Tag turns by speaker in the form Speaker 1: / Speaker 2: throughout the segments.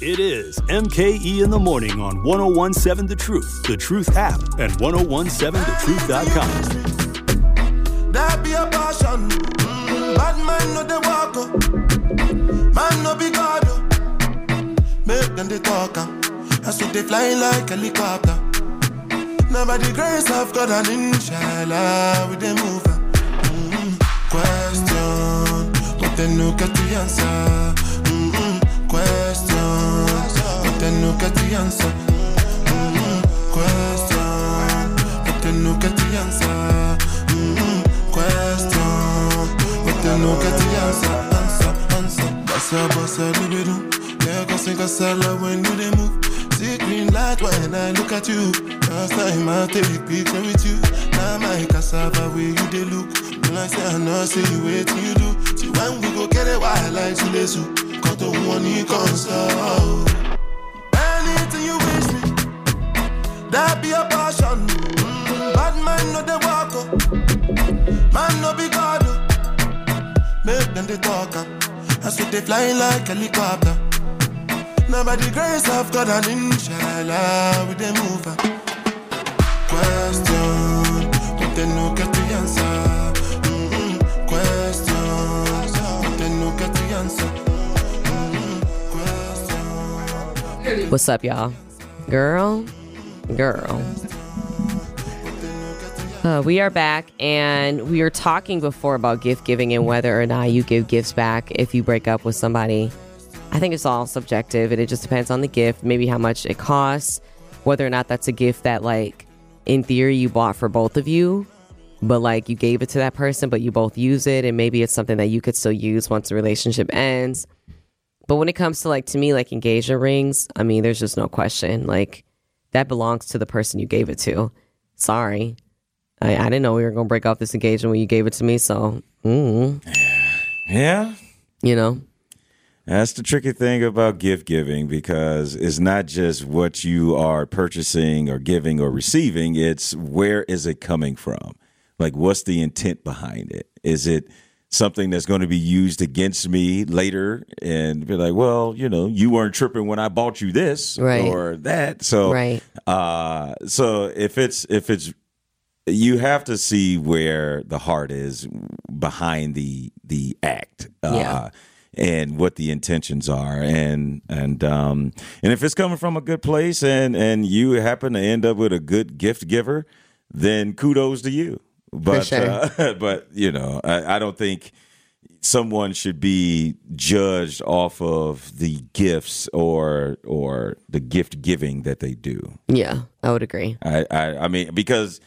Speaker 1: It is MKE in the morning on 1017 The Truth, The Truth app, and 1017theTruth.com.
Speaker 2: That be a passion. Bad man no they walk up. Man no be God. oh. Make them they talk. ah. That's what they fly like helicopter. Now by the grace of God and inshallah we they move. ah. Mm, question, but they no get the answer. No get the answer. Mm-mm, question, no get the answer. Mm-mm, question, no get the answer. Answer, answer. Bossa, bossa, libido. Yeah, go sing a salad when you they move. See green light when I look at you. Last time I take picture with you. Now my cassava where you they look. I say I know, wait till you do. See when we go get it wild like Chilesu. Got the one you console. Anything that be a passion. Mm, bad man no they walk up. Man no be God. Make them they talk. ah. That's what they fly like helicopter. Now by the grace of God and inshallah we they move. Question, but they no get the answer. Mm-mm. Question, but they no get the answer. Question.
Speaker 3: What's up, y'all? Girl, girl. Uh, we are back, and we were talking before about gift giving and whether or not you give gifts back if you break up with somebody. I think it's all subjective, and it just depends on the gift, maybe how much it costs, whether or not that's a gift that, like, in theory, you bought for both of you, but like you gave it to that person, but you both use it, and maybe it's something that you could still use once the relationship ends. But when it comes to like to me like engagement rings, I mean, there's just no question. Like that belongs to the person you gave it to. Sorry, I, I didn't know we were gonna break off this engagement when you gave it to me. So, mm,
Speaker 4: Yeah.
Speaker 3: you know,
Speaker 4: That's the tricky thing about gift giving because it's not just what you are purchasing or giving or receiving, it's where is it coming from? Like, what's the intent behind it? Is it something that's going to be used against me later and be like, well, you know, you weren't tripping when I bought you this
Speaker 3: Right.
Speaker 4: or that. So,
Speaker 3: Right.
Speaker 4: uh, so if it's, if it's, you have to see where the heart is behind the the act uh,
Speaker 3: Yeah.
Speaker 4: and what the intentions are and and um and if it's coming from a good place and and you happen to end up with a good gift giver then kudos to you but
Speaker 3: sure.
Speaker 4: uh, but you know I, I don't think someone should be judged off of the gifts or or the gift giving that they do
Speaker 3: yeah, I would agree.
Speaker 4: i i, I mean because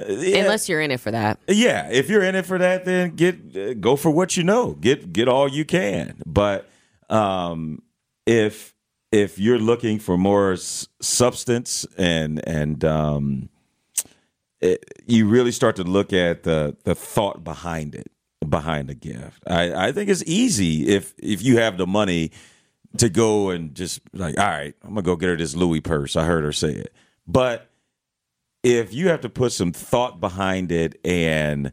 Speaker 4: uh, yeah,
Speaker 3: Unless you're in it for that.
Speaker 4: yeah, if you're in it for that, then get uh, go for what you know. Get get all you can. But um, if if you're looking for more s- substance and and um, it, you really start to look at the the thought behind it, behind the gift. I, I think it's easy if if you have the money to go and just like, all right, I'm gonna go get her this Louis purse. I heard her say it, but if you have to put some thought behind it and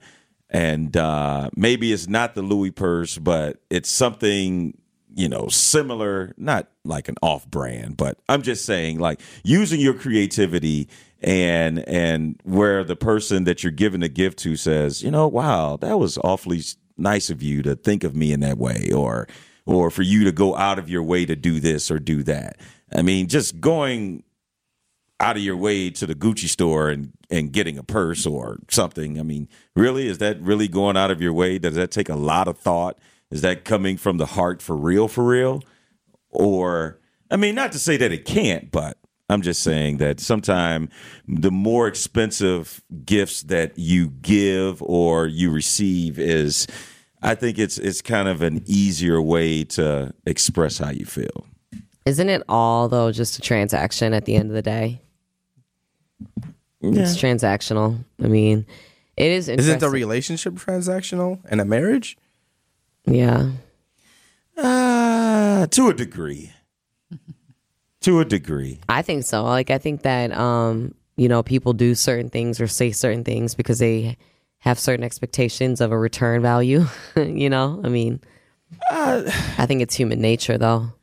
Speaker 4: and uh, maybe it's not the Louis purse, but it's something you know similar, not like an off brand, but I'm just saying like using your creativity and and where the person that you're giving the gift to says, you know, wow, that was awfully nice of you to think of me in that way, or or for you to go out of your way to do this or do that. I mean, just going out of your way to the Gucci store and and getting a purse or something. I mean, really, is that really going out of your way? Does that take a lot of thought? Is that coming from the heart for real, for real? Or I mean, not to say that it can't, but I'm just saying that sometimes the more expensive gifts that you give or you receive is I think it's it's kind of an easier way to express how you feel.
Speaker 3: Isn't it all though just a transaction at the end of the day? It's transactional. I mean, it is.
Speaker 5: Isn't the relationship transactional in a marriage?
Speaker 3: Yeah.
Speaker 4: Uh, to a degree. To a degree.
Speaker 3: I think so. Like I think that um, you know, people do certain things or say certain things because they have certain expectations of a return value. you know? I mean I think it's human nature though.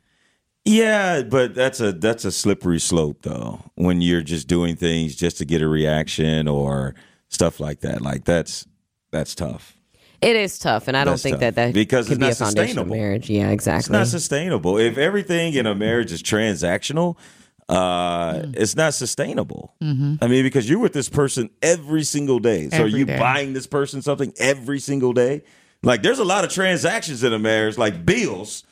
Speaker 4: Yeah, but that's a that's a slippery slope though. When you're just doing things just to get a reaction or stuff like that, like that's that's tough.
Speaker 3: It is tough, and I don't think
Speaker 4: tough.
Speaker 3: that that
Speaker 4: Because
Speaker 3: could
Speaker 4: it's
Speaker 3: be a
Speaker 4: not
Speaker 3: foundation of marriage. Yeah, exactly.
Speaker 4: It's not sustainable. If everything in a marriage is transactional, uh, it's not sustainable. I mean, because you're with this person every single day. So are you
Speaker 6: day.
Speaker 4: buying this person something every single day? Like, there's a lot of transactions in a marriage, like bills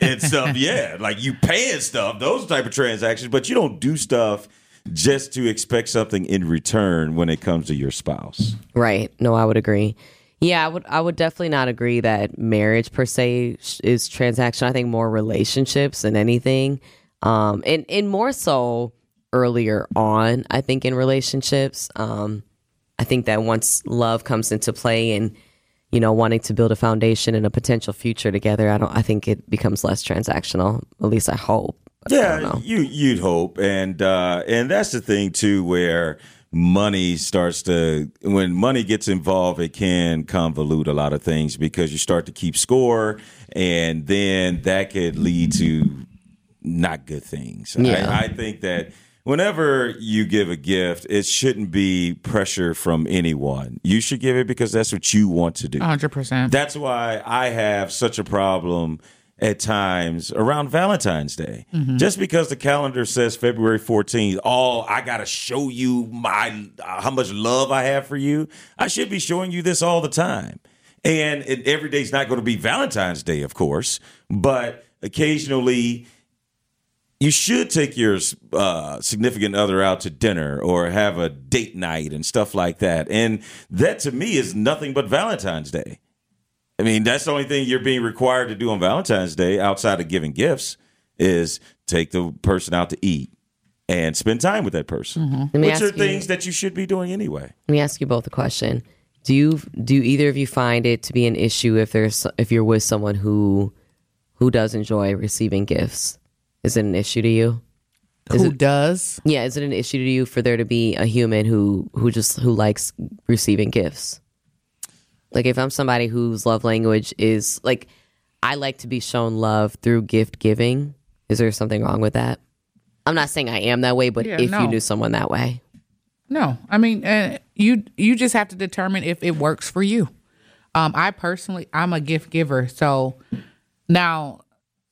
Speaker 4: and stuff. yeah, like you paying stuff, those type of transactions, but you don't do stuff just to expect something in return when it comes to your spouse.
Speaker 3: Right. No, I would agree. Yeah, I would. I would definitely not agree that marriage per se sh- is transaction. I think more relationships than anything, um, and and more so earlier on. I think in relationships, um, I think that once love comes into play and you know wanting to build a foundation and a potential future together, I don't. I think it becomes less transactional. At least I hope.
Speaker 4: Yeah,
Speaker 3: know.
Speaker 4: you you'd hope, and uh, and that's the thing too, where money starts to when money gets involved, it can convolute a lot of things because you start to keep score, and then that could lead to not good things.
Speaker 3: Yeah.
Speaker 4: I, I think that. Whenever you give a gift, it shouldn't be pressure from anyone. You should give it because that's what you want to do.
Speaker 6: 100%.
Speaker 4: That's why I have such a problem at times around Valentine's Day. Just because the calendar says February 14th, oh, I got to show you my uh, how much love I have for you. I should be showing you this all the time. And it, every day's not going to be Valentine's Day, of course, but occasionally you should take your uh, significant other out to dinner or have a date night and stuff like that. And that to me is nothing but Valentine's Day. I mean, that's the only thing you're being required to do on Valentine's Day outside of giving gifts is take the person out to eat and spend time with that person, mm-hmm.
Speaker 3: me
Speaker 4: which
Speaker 3: ask
Speaker 4: are
Speaker 3: you-
Speaker 4: things that you should be doing anyway.
Speaker 3: Let me ask you both a question. Do you do either of you find it to be an issue if there's if you're with someone who who does enjoy receiving gifts? Is it an issue to you? Is
Speaker 6: Who
Speaker 3: it-
Speaker 6: does?
Speaker 3: Yeah, is it an issue to you for there to be a human who who just who likes receiving gifts? Like if I'm somebody whose love language is like I like to be shown love through gift giving, is there something wrong with that? I'm not saying I am that way, but
Speaker 6: Yeah,
Speaker 3: if
Speaker 6: no.
Speaker 3: you knew someone that way.
Speaker 6: No, I mean, uh, you you just have to determine if it works for you. Um, I personally, I'm a gift giver, so now,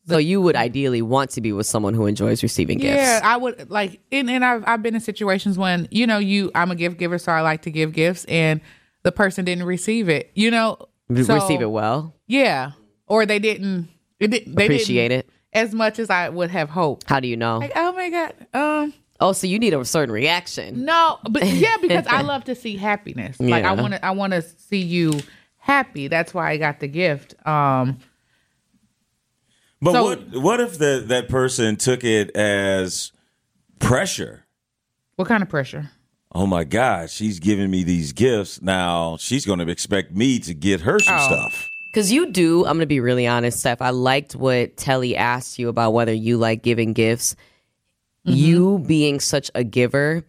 Speaker 3: So you would ideally want to be with someone who enjoys receiving gifts.
Speaker 6: yeah, I would like, and, and I've I've been in situations when you know you, I'm a gift giver, so I like to give gifts, and the person didn't receive it, you know, so-
Speaker 3: receive it well.
Speaker 6: yeah, or they didn't, it didn't, they
Speaker 3: Appreciate
Speaker 6: didn't
Speaker 3: it.
Speaker 6: as much as I would have hoped.
Speaker 3: How do you know?
Speaker 6: Like, oh my god, um.
Speaker 3: oh, so you need a certain reaction.
Speaker 6: No, but yeah, because I love to see happiness. Like I want to, I want to see you happy. That's why I got the gift. Um,
Speaker 4: But
Speaker 6: So-
Speaker 4: what what if the, that person took it as pressure?
Speaker 6: what kind of pressure?
Speaker 4: Oh my God, she's giving me these gifts. Now she's going to expect me to get her some
Speaker 6: Oh.
Speaker 4: stuff.
Speaker 3: Because you do, I'm going to be really honest, Steph. I liked what Telly asked you about whether you like giving gifts. Mm-hmm. You being such a giver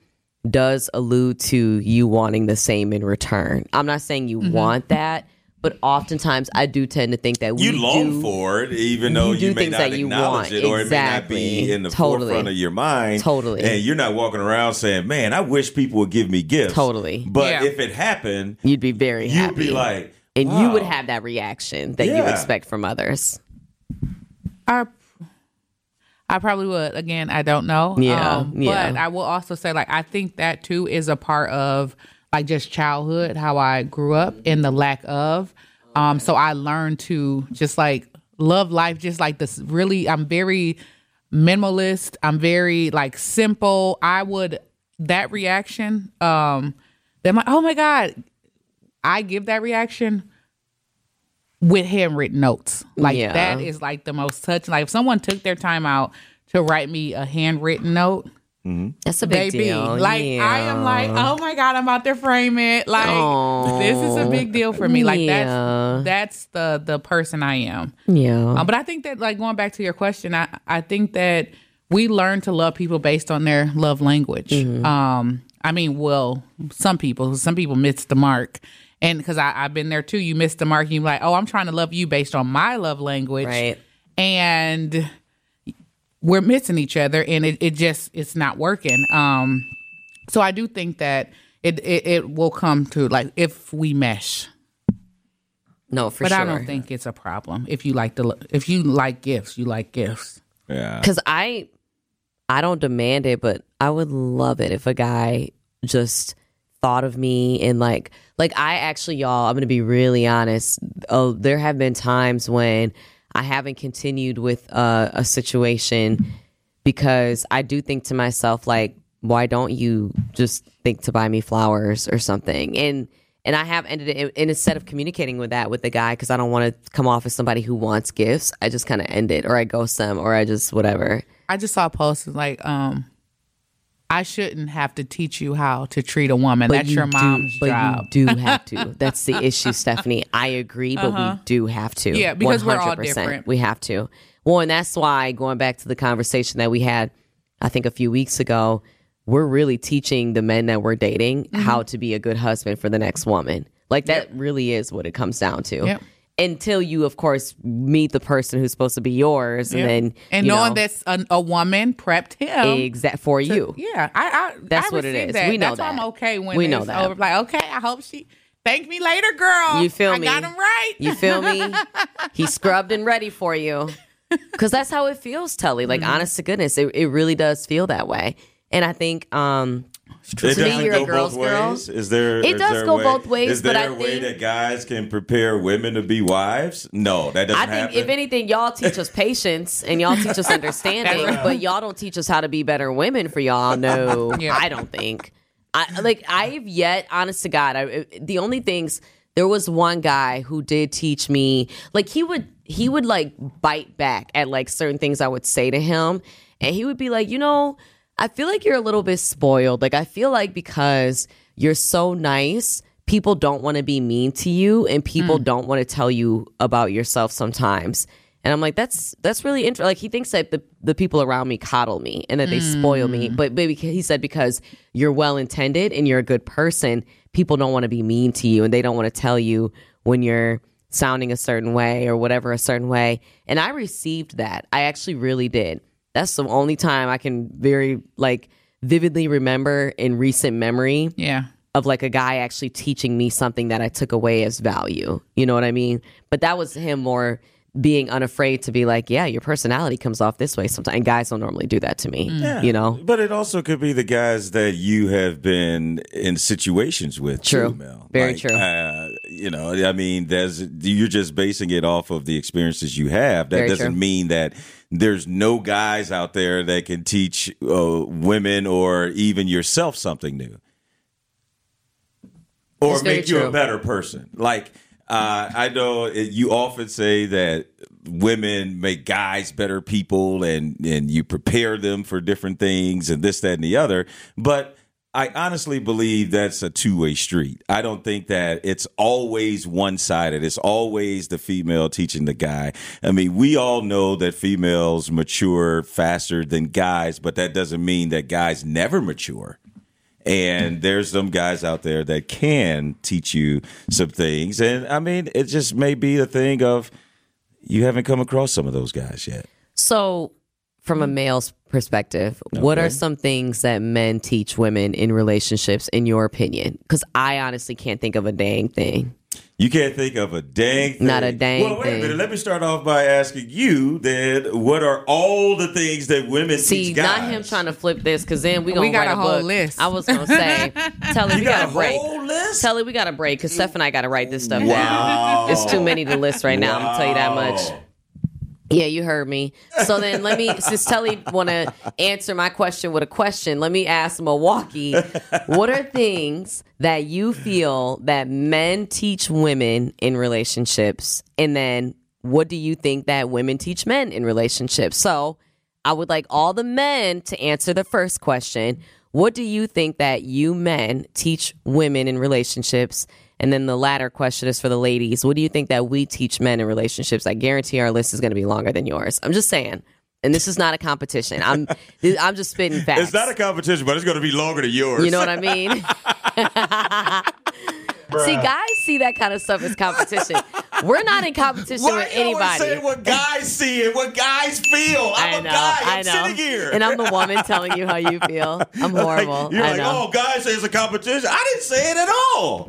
Speaker 3: does allude to you wanting the same in return. I'm not saying you mm-hmm. want that, but oftentimes I do tend to think that we
Speaker 4: You long
Speaker 3: do,
Speaker 4: for it, even though
Speaker 3: you do
Speaker 4: you, may not
Speaker 3: that you
Speaker 4: acknowledge
Speaker 3: want.
Speaker 4: it, or it may not be in the
Speaker 3: Totally.
Speaker 4: forefront of your mind.
Speaker 3: Totally.
Speaker 4: and you're not walking around saying, "Man, I wish people would give me gifts."
Speaker 3: Totally.
Speaker 4: but
Speaker 6: Yeah.
Speaker 4: if it happened,
Speaker 3: You'd be very
Speaker 4: you'd
Speaker 3: happy.
Speaker 4: be like,
Speaker 3: and you would have that reaction that you expect from others.
Speaker 6: I, I probably would. Again, I don't know.
Speaker 3: Yeah,
Speaker 6: Um,
Speaker 3: yeah.
Speaker 6: But I will also say, like, I think that too is a part of like just childhood, how I grew up, and the lack of. Um, so I learned to just like love life, just like this. Really, I'm very minimalist. I'm very like simple. I would that reaction. Um, they're like, oh my god, I give that reaction with handwritten notes. Like
Speaker 3: Yeah.
Speaker 6: that is like the most touching. Like if someone took their time out to write me a handwritten note,
Speaker 3: That's a big
Speaker 6: baby,
Speaker 3: deal.
Speaker 6: like I am like, oh my god, I'm about to frame it. Like this is a big deal for me. Like
Speaker 3: Yeah.
Speaker 6: that's that's the the person I am.
Speaker 3: yeah.
Speaker 6: Um, but I think that like going back to your question, I I think that we learn to love people based on their love language.
Speaker 3: Mm-hmm.
Speaker 6: Um, I mean, well, some people, some people miss the mark. And because I've been there too, you miss the mark. You're like, oh, I'm trying to love you based on my love language,
Speaker 3: Right.
Speaker 6: And we're missing each other and it, it just it's not working. Um so I do think that it, it it will come to like if we mesh.
Speaker 3: No, for sure. but.
Speaker 6: I don't think it's a problem if you like the if you like gifts, you like gifts.
Speaker 4: Yeah.
Speaker 3: because I I don't demand it, but I would love it if a guy just thought of me and like like I actually y'all I'm gonna be really honest. Oh, there have been times when I haven't continued with uh, a situation because I do think to myself like, why don't you just think to buy me flowers or something? And and I have ended it and instead of communicating with that with the guy because I don't want to come off as somebody who wants gifts, I just kind of end it or I ghost them or I just whatever.
Speaker 6: I just saw posts like, um, I shouldn't have to teach you how to treat a woman. That's
Speaker 3: you
Speaker 6: your
Speaker 3: do-
Speaker 6: mom's
Speaker 3: but
Speaker 6: job.
Speaker 3: you do have to. That's the issue, Stephanie. I agree, but we do have to.
Speaker 6: Uh-huh. Yeah, because we're all different.
Speaker 3: We have to. Well, and that's why going back to the conversation that we had, I think a few weeks ago, we're really teaching the men that we're dating
Speaker 6: Mm-hmm.
Speaker 3: how to be a good husband for the next woman. Like that really is what it comes down to.
Speaker 6: Yep.
Speaker 3: Until you, of course, meet the person who's supposed to be yours, and then
Speaker 6: and
Speaker 3: you
Speaker 6: knowing
Speaker 3: know,
Speaker 6: that's a, a woman prepped him.
Speaker 3: exact for you.
Speaker 6: Yeah, I, I
Speaker 3: That's
Speaker 6: I
Speaker 3: what it is.
Speaker 6: That.
Speaker 3: We know
Speaker 6: That's why I'm okay when
Speaker 3: We know
Speaker 6: it's
Speaker 3: that.
Speaker 6: over. Like, okay, I hope she thank me later, girl.
Speaker 3: You feel me?
Speaker 6: I got him right.
Speaker 3: You feel me? He's scrubbed and ready for you. Because that's how it feels, Telly. Like,
Speaker 6: Mm-hmm.
Speaker 3: honest to goodness, it, it really does feel that way. And I think, um,
Speaker 4: It
Speaker 3: To me,
Speaker 4: doesn't
Speaker 3: you're
Speaker 4: go
Speaker 3: girl's
Speaker 4: both
Speaker 3: girl.
Speaker 4: ways. Is there?
Speaker 3: It
Speaker 4: is
Speaker 3: does
Speaker 4: there
Speaker 3: go
Speaker 4: way-
Speaker 3: both ways,
Speaker 4: Is there
Speaker 3: but I
Speaker 4: a way
Speaker 3: think-
Speaker 4: that guys can prepare women to be wives? No, that doesn't
Speaker 3: I think
Speaker 4: happen.
Speaker 3: if anything, y'all teach us patience and y'all teach us understanding, but y'all don't teach us how to be better women for y'all. No,
Speaker 6: Yeah.
Speaker 3: I don't think. I like I've yet, honest to God, I, the only things there was one guy who did teach me, like he would he would like bite back at like certain things I would say to him, and he would be like, you know, I feel like you're a little bit spoiled. Like I feel like because you're so nice people don't want to be mean to you and people hmm. don't want to tell you about yourself sometimes. And I'm like, that's that's really interesting. Like he thinks that the, the people around me coddle me and that they spoil me. Hmm. But maybe he said because you're well intended and you're a good person, people don't want to be mean to you and they don't want to tell you when you're sounding a certain way or whatever a certain way. And I received that. I actually really did. That's the only time I can very like vividly remember in recent memory
Speaker 6: Yeah.
Speaker 3: of like a guy actually teaching me something that I took away as value. You know what I mean? But that was him more being unafraid to be like, yeah, your personality comes off this way sometimes. And guys don't normally do that to me. You know?
Speaker 4: But it also could be the guys that you have been in situations with.
Speaker 3: True.
Speaker 4: too, Mel.
Speaker 3: Very
Speaker 4: Like,
Speaker 3: true.
Speaker 4: Uh, you know, I mean, there's you're just basing it off of the experiences you have. That
Speaker 3: Very
Speaker 4: doesn't
Speaker 3: true.
Speaker 4: mean that there's no guys out there that can teach uh, women or even yourself something new, or
Speaker 3: It's very
Speaker 4: make you a better person. Like. Uh, I know it, you often say that women make guys better people and, and you prepare them for different things and this, that, and the other. But I honestly believe that's a two way street. I don't think that it's always one sided. It's always the female teaching the guy. I mean, we all know that females mature faster than guys, but that doesn't mean that guys never mature. And there's some guys out there that can teach you some things. And I mean, it just may be the thing of you haven't come across some of those guys yet.
Speaker 3: So, from a male's perspective, what are some things that men teach women in relationships, in your opinion? Because I honestly can't think of a dang thing.
Speaker 4: You can't think of a dang thing.
Speaker 3: Not a dang
Speaker 4: Well, wait a
Speaker 3: thing.
Speaker 4: minute. Let me start off by asking you then, what are all the things that women
Speaker 3: See,
Speaker 4: teach guys?
Speaker 3: not him trying to flip this, because then we
Speaker 6: We
Speaker 3: gonna
Speaker 6: got
Speaker 3: write
Speaker 6: a whole
Speaker 3: book.
Speaker 6: list.
Speaker 3: I was gonna say, tell him
Speaker 4: You
Speaker 3: we got,
Speaker 4: got
Speaker 3: a
Speaker 4: a
Speaker 3: break.
Speaker 4: whole list?
Speaker 3: Tell we got a break, because Steph and I got to write this stuff
Speaker 4: Wow.
Speaker 3: down. It's too many to list right now. I'm gonna tell you that much.
Speaker 4: Wow.
Speaker 3: Yeah, you heard me. So then let me, since Telly want to answer my question with a question, let me ask Milwaukee, what are things that you feel that men teach women in relationships? And then what do you think that women teach men in relationships? So I would like all the men to answer the first question. What do you think that you men teach women in relationships? And then the latter question is for the ladies. What do you think that we teach men in relationships? I guarantee our list is going to be longer than yours. I'm just saying. And this is not a competition. I'm I'm just spitting facts.
Speaker 4: It's not a competition, but it's going to be longer than yours.
Speaker 3: You know what I mean? see, guys see that kind of stuff as competition. We're not in competition
Speaker 4: Why
Speaker 3: with
Speaker 4: you always say
Speaker 3: anybody.
Speaker 4: what guys see and what guys feel? I'm
Speaker 3: I
Speaker 4: a
Speaker 3: know,
Speaker 4: guy. I'm
Speaker 3: I know.
Speaker 4: sitting here.
Speaker 3: And I'm the woman telling you how you feel. I'm
Speaker 4: Like,
Speaker 3: horrible.
Speaker 4: you're
Speaker 3: I
Speaker 4: like,
Speaker 3: know.
Speaker 4: oh, guys say it's a competition. I didn't say it at all.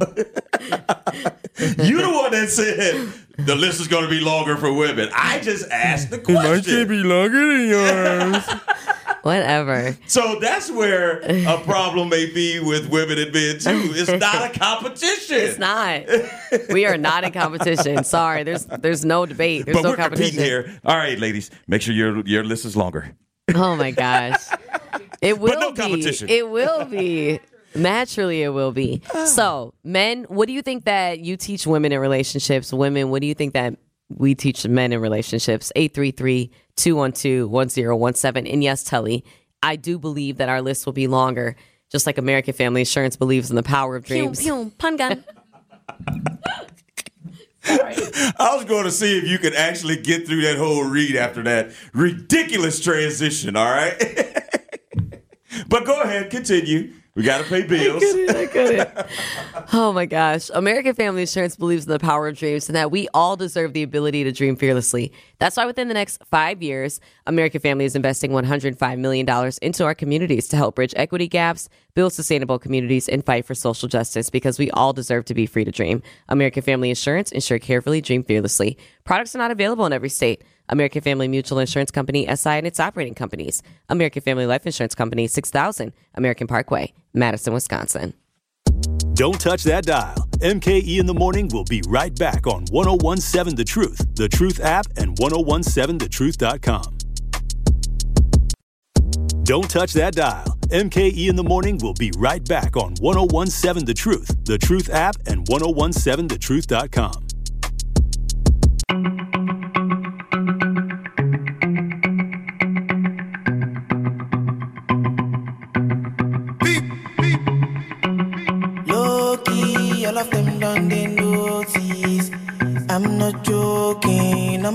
Speaker 4: you the one that said the list is going to be longer for women. I just asked the question.
Speaker 5: be longer than yours.
Speaker 3: Whatever.
Speaker 4: So that's where a problem may be with women and men too. It's not a competition.
Speaker 3: It's not. We are not in competition. Sorry. There's there's no debate. There's
Speaker 4: But
Speaker 3: no
Speaker 4: we're
Speaker 3: competition.
Speaker 4: competing here. All right, ladies, make sure your your list is longer.
Speaker 3: Oh my gosh. It will
Speaker 4: no
Speaker 3: be.
Speaker 4: competition.
Speaker 3: It will be. Naturally, it will be. Ah. So, men, what do you think that you teach women in relationships? Women, what do you think that we teach men in relationships? 833 212 1017. And yes, Telly, I do believe that our list will be longer, just like American Family Insurance believes in the power of dreams. Pun gun.
Speaker 4: I was going to see if you could actually get through that whole read after that ridiculous transition. All right, but go ahead, continue. We got to pay bills.
Speaker 3: I couldn't. Oh my gosh. American Family Insurance believes in the power of dreams and that we all deserve the ability to dream fearlessly. That's why within the next five years, American Family is investing $105 million into our communities to help bridge equity gaps, build sustainable communities, and fight for social justice because we all deserve to be free to dream. American Family Insurance, insure carefully, dream fearlessly. Products are not available in every state. American Family Mutual Insurance Company, SI, and its operating companies. American Family Life Insurance Company, 6000 American Parkway, Madison, Wisconsin.
Speaker 1: Don't touch that dial. MKE in the morning will be right back on 1017 The Truth, The Truth app, and 1017thetruth.com. Don't touch that dial. MKE in the morning will be right back on 1017 The Truth, The Truth app, and 1017thetruth.com.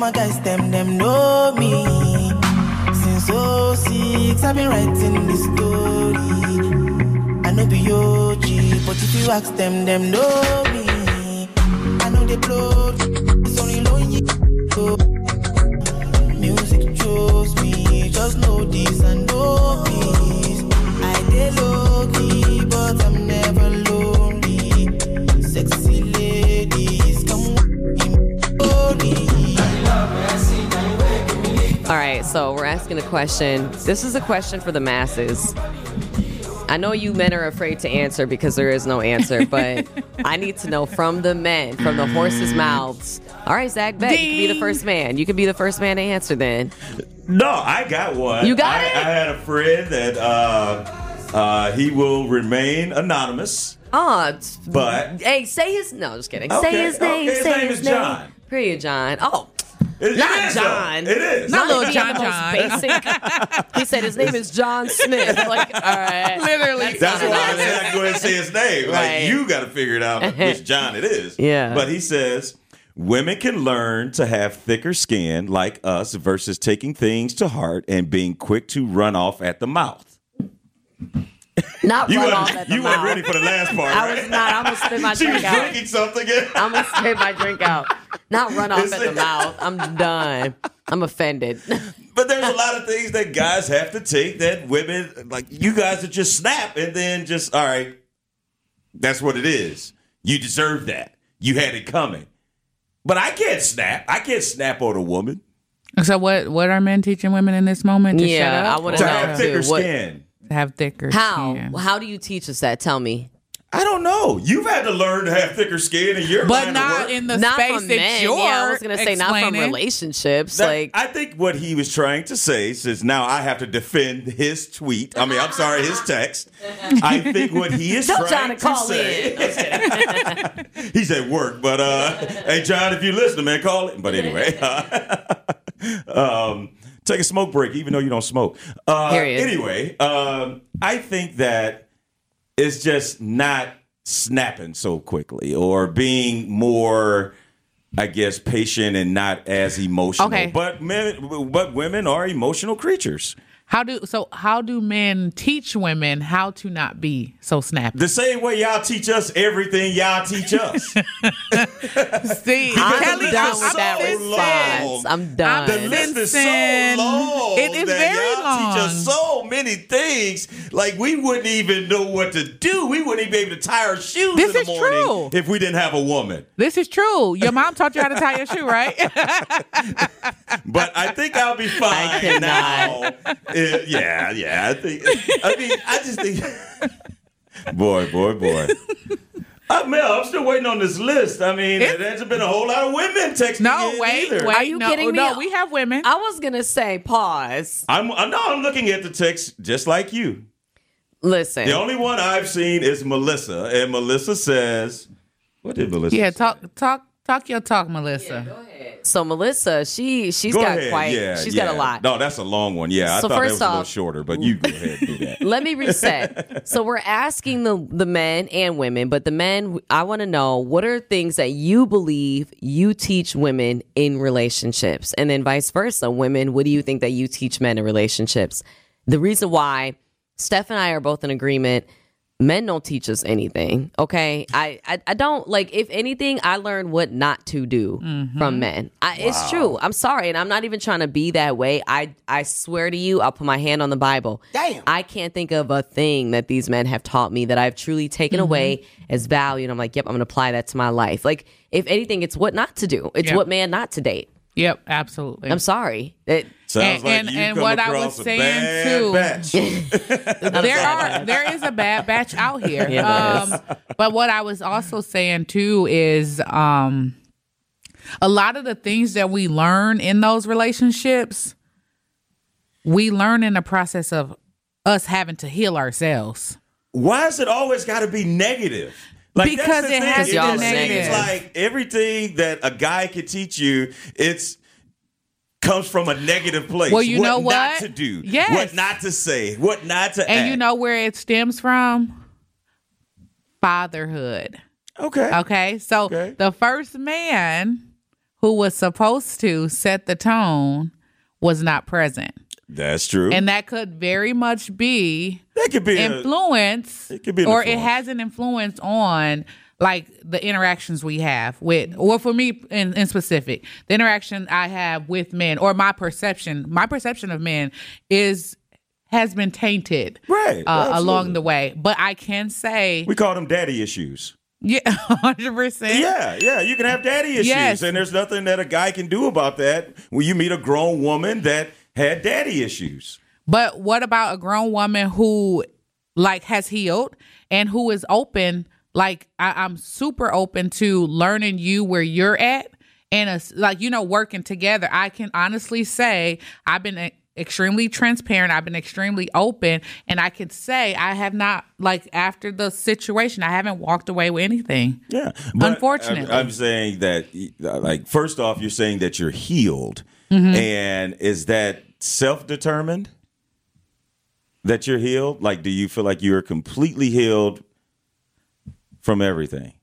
Speaker 7: my guys them them know me. Since 06, I've been writing this story. I know be OG, but if you ask them, them know me. I know they blow,
Speaker 3: All right, so we're asking a question. This is a question for the masses. I know you men are afraid to answer because there is no answer, but I need to know from the men, from the horses' mouths. All right, Zach Beck, you can be the first man. You can be the first man to answer then.
Speaker 4: No, I got one.
Speaker 3: You got
Speaker 4: I,
Speaker 3: it?
Speaker 4: I had a friend that uh, uh, he will remain anonymous,
Speaker 3: Oh,
Speaker 4: but
Speaker 3: hey, say his. No, just kidding.
Speaker 4: Okay,
Speaker 3: say his name.
Speaker 4: okay, his
Speaker 3: say
Speaker 4: name
Speaker 3: his
Speaker 4: is
Speaker 3: name.
Speaker 4: John.
Speaker 3: Period, John. Oh,
Speaker 4: it,
Speaker 3: not
Speaker 4: it is, though.
Speaker 3: John.
Speaker 4: It is.
Speaker 6: Not little
Speaker 3: being
Speaker 6: John John.
Speaker 3: Basic. he said his name is John Smith. Like, all right.
Speaker 6: Literally.
Speaker 4: That's
Speaker 3: not
Speaker 4: why I
Speaker 3: an
Speaker 4: said I go ahead and say his name.
Speaker 3: Right.
Speaker 4: Like you got to figure it out which John it is.
Speaker 3: Yeah.
Speaker 4: But he says women can learn to have thicker skin like us versus taking things to heart and being quick to run off at the mouth.
Speaker 3: Not
Speaker 4: You
Speaker 3: run
Speaker 4: weren't,
Speaker 3: off at the
Speaker 4: you weren't
Speaker 3: mouth.
Speaker 4: ready for the last part.
Speaker 3: I
Speaker 4: right?
Speaker 3: was not. I'm gonna spit my
Speaker 4: She was
Speaker 3: drink out.
Speaker 4: drinking something.
Speaker 3: I'm gonna spit my drink out. Not run off at the mouth. I'm done. I'm offended.
Speaker 4: But there's a lot of things that guys have to take that women like you guys are just snap and then just all right. That's what it is. You deserve that. You had it coming. But I can't snap. I can't snap on a woman.
Speaker 6: So what? What are men teaching women in this moment? To
Speaker 3: Yeah,
Speaker 6: shut up?
Speaker 3: I wanna
Speaker 4: To
Speaker 3: know.
Speaker 4: have thicker
Speaker 3: too. What-
Speaker 4: skin.
Speaker 6: To have thicker.
Speaker 3: How?
Speaker 6: skin.
Speaker 3: How do you teach us that? Tell me.
Speaker 4: I don't know. You've had to learn to have thicker skin in your
Speaker 6: But not
Speaker 4: work.
Speaker 6: in the
Speaker 3: not
Speaker 6: space
Speaker 3: from
Speaker 6: that
Speaker 3: men.
Speaker 6: you're
Speaker 3: Yeah, I was gonna say not from
Speaker 6: explaining.
Speaker 3: relationships.
Speaker 4: That-
Speaker 3: like
Speaker 4: I think what he was trying to say, since now I have to defend his tweet. I mean, I'm sorry, his text. I think what he is
Speaker 3: tell
Speaker 4: trying
Speaker 3: John to
Speaker 4: to
Speaker 3: call
Speaker 4: say.
Speaker 3: in. I was kidding.
Speaker 4: He's at work, but uh, hey, John, if you listen, man, call it. But anyway, um, take a smoke break, even though you don't smoke. Uh, Anyway, um, I think that it's just not snapping so quickly or being more. I guess patient and not as emotional.
Speaker 6: Okay.
Speaker 4: But men, but women are emotional creatures.
Speaker 6: How do so? How do men teach women how to not be so snappy?
Speaker 4: The same way y'all teach us everything y'all teach us.
Speaker 6: See,
Speaker 3: I'm
Speaker 6: Kelly,
Speaker 3: done
Speaker 6: I'm
Speaker 3: with that
Speaker 6: sensing-
Speaker 3: response. I'm done.
Speaker 4: the list is so long.
Speaker 6: it is
Speaker 4: that
Speaker 6: very
Speaker 4: y'all teach us so many things. Like we wouldn't even know what to do. We wouldn't even be able to tie our shoes
Speaker 6: This
Speaker 4: in
Speaker 6: is
Speaker 4: morning
Speaker 6: true.
Speaker 4: if we didn't have a woman.
Speaker 6: This is true. Your mom taught you how to tie your shoe, right?
Speaker 4: But I think I'll be fine I
Speaker 3: cannot.
Speaker 4: now. Uh, yeah, yeah. I think. I mean, I just think. boy, boy, boy. I mean, I'm still waiting on this list. I mean,
Speaker 6: It-
Speaker 4: there hasn't been a whole lot of women texting
Speaker 6: no,
Speaker 4: in
Speaker 6: wait,
Speaker 4: either.
Speaker 6: wait.
Speaker 3: Are you
Speaker 6: no,
Speaker 3: kidding me?
Speaker 6: No, we have women.
Speaker 3: I was gonna say pause.
Speaker 4: I'm, I'm no, I'm looking at the text just like you.
Speaker 3: Listen,
Speaker 4: The only one I've seen is Melissa, and Melissa says, "What did Melissa?"
Speaker 6: yeah,
Speaker 4: say?
Speaker 6: talk, talk, talk your talk, Melissa.
Speaker 3: so Melissa, she she's
Speaker 4: Go
Speaker 3: got
Speaker 4: ahead.
Speaker 3: quite,
Speaker 4: yeah,
Speaker 3: she's
Speaker 4: yeah.
Speaker 3: got a lot.
Speaker 4: No, that's a long one. Yeah, I
Speaker 3: So
Speaker 4: thought that
Speaker 3: first
Speaker 4: was a little
Speaker 3: off-
Speaker 4: shorter, but you go ahead and do that.
Speaker 3: Let me reset. so we're asking the the men and women, but the men, I want to know what are things that you believe you teach women in relationships, and then vice versa. Women, what do you think that you teach men in relationships? The reason why Steph and I are both in agreement. Men don't teach us anything. Okay, I, I I don't like. If anything, I learned what not to do mm-hmm. from men. I, It's true. I'm sorry, and I'm not even trying to be that way. I I swear to you, I'll put my hand on the Bible.
Speaker 8: Damn.
Speaker 3: I can't think of a thing that these men have taught me that I've truly taken mm-hmm. away as value. And I'm like, yep, I'm going to apply that to my life. Like, if anything, it's what not to do. It's
Speaker 6: Yeah.
Speaker 3: what man not to date.
Speaker 6: Yep, absolutely.
Speaker 3: I'm sorry. It,
Speaker 4: Sounds
Speaker 6: And-
Speaker 4: like
Speaker 6: and-
Speaker 4: you
Speaker 6: and
Speaker 4: come
Speaker 6: what I was saying, too- there are there is a bad batch out here.
Speaker 3: Yeah,
Speaker 6: um, but what I was also saying too is um, a lot of the things that we learn in those relationships, we learn in the process of us having to heal ourselves.
Speaker 4: Why has it always got to be negative? Like, that's
Speaker 6: Because
Speaker 4: the
Speaker 6: it
Speaker 4: thing.
Speaker 6: has
Speaker 3: to be
Speaker 4: just
Speaker 3: negative.
Speaker 4: seems like everything that a guy can teach you, it's comes from a negative place.
Speaker 6: Well, you
Speaker 4: what
Speaker 6: know
Speaker 4: not
Speaker 6: what?
Speaker 4: to do,
Speaker 6: Yes.
Speaker 4: what not to say, what not to
Speaker 6: And
Speaker 4: act.
Speaker 6: you know where it stems from? Fatherhood.
Speaker 4: okay,
Speaker 6: Okay. So
Speaker 4: Okay.
Speaker 6: the first man who was supposed to set the tone was not present.
Speaker 4: that's true.
Speaker 6: And that could very much be
Speaker 4: that could be a,
Speaker 6: influence
Speaker 4: it could be
Speaker 6: or it has an influence on like the interactions we have with or for me in, in specific the interaction i have with men or my perception my perception of men is has been tainted
Speaker 4: Right,
Speaker 6: uh, along the way but i can say
Speaker 4: we call them daddy issues.
Speaker 6: yeah 100%
Speaker 4: Yeah, yeah, you can have daddy issues,
Speaker 6: Yes.
Speaker 4: and there's nothing that a guy can do about that. When you meet a grown woman that had daddy issues,
Speaker 6: But what about a grown woman who like has healed and who is open? Like I, I'm super open to learning you where you're at and us like you know working together. I can honestly say I've been e- extremely transparent. I've been extremely open, and I can say I have not like after the situation. I haven't walked away with anything.
Speaker 4: Yeah.
Speaker 6: Unfortunately.
Speaker 4: I'm, I'm saying that, uh, like, first off, you're saying that you're healed.
Speaker 6: Mm-hmm.
Speaker 4: And is that self determined that you're healed? Like, do you feel like you're completely healed from everything?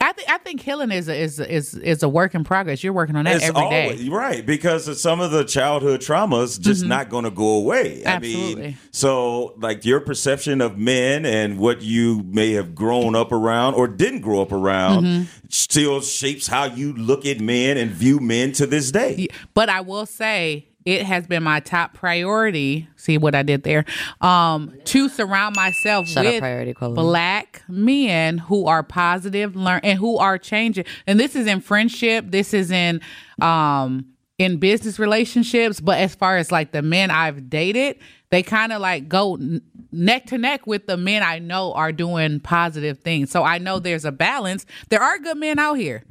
Speaker 6: I think I think healing is a, is a, is is a work in progress. You're working on that every day.
Speaker 4: always right because of some of the childhood traumas just not going to go away. I mean,
Speaker 6: Mm-hmm. Absolutely.
Speaker 4: so like your perception of men and what you may have grown up around or didn't grow up around
Speaker 6: Mm-hmm.
Speaker 4: still shapes how you look at men and view men to this day.
Speaker 6: But I will say it has been my top priority. See what I did there? Um, to surround myself
Speaker 3: Shut
Speaker 6: with
Speaker 3: priority
Speaker 6: black men who are positive, learn and who are changing. And this is in friendship. This is in um in business relationships. But as far as like the men I've dated, they kind of like go n- neck to neck with the men I know are doing positive things. So I know there's a balance. There are good men out here.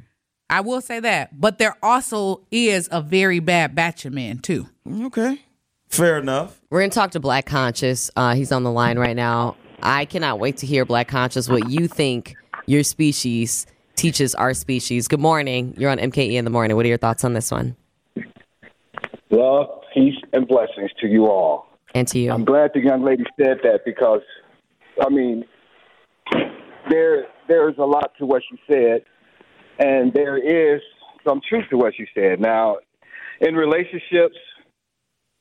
Speaker 6: I will say that. But there also is a very bad batch of men too.
Speaker 4: Okay. Fair enough.
Speaker 3: We're going to talk to Black Conscious. Uh, he's on the line right now. I cannot wait to hear, Black Conscious, what you think your species teaches our species. Good morning. You're on MKE in the morning. What are your thoughts on this one?
Speaker 9: Love, peace, and blessings to you all.
Speaker 3: And to you.
Speaker 9: I'm glad the young lady said that because, I mean, there there is a lot to what she said, and there is some truth to what she said. Now, in relationships,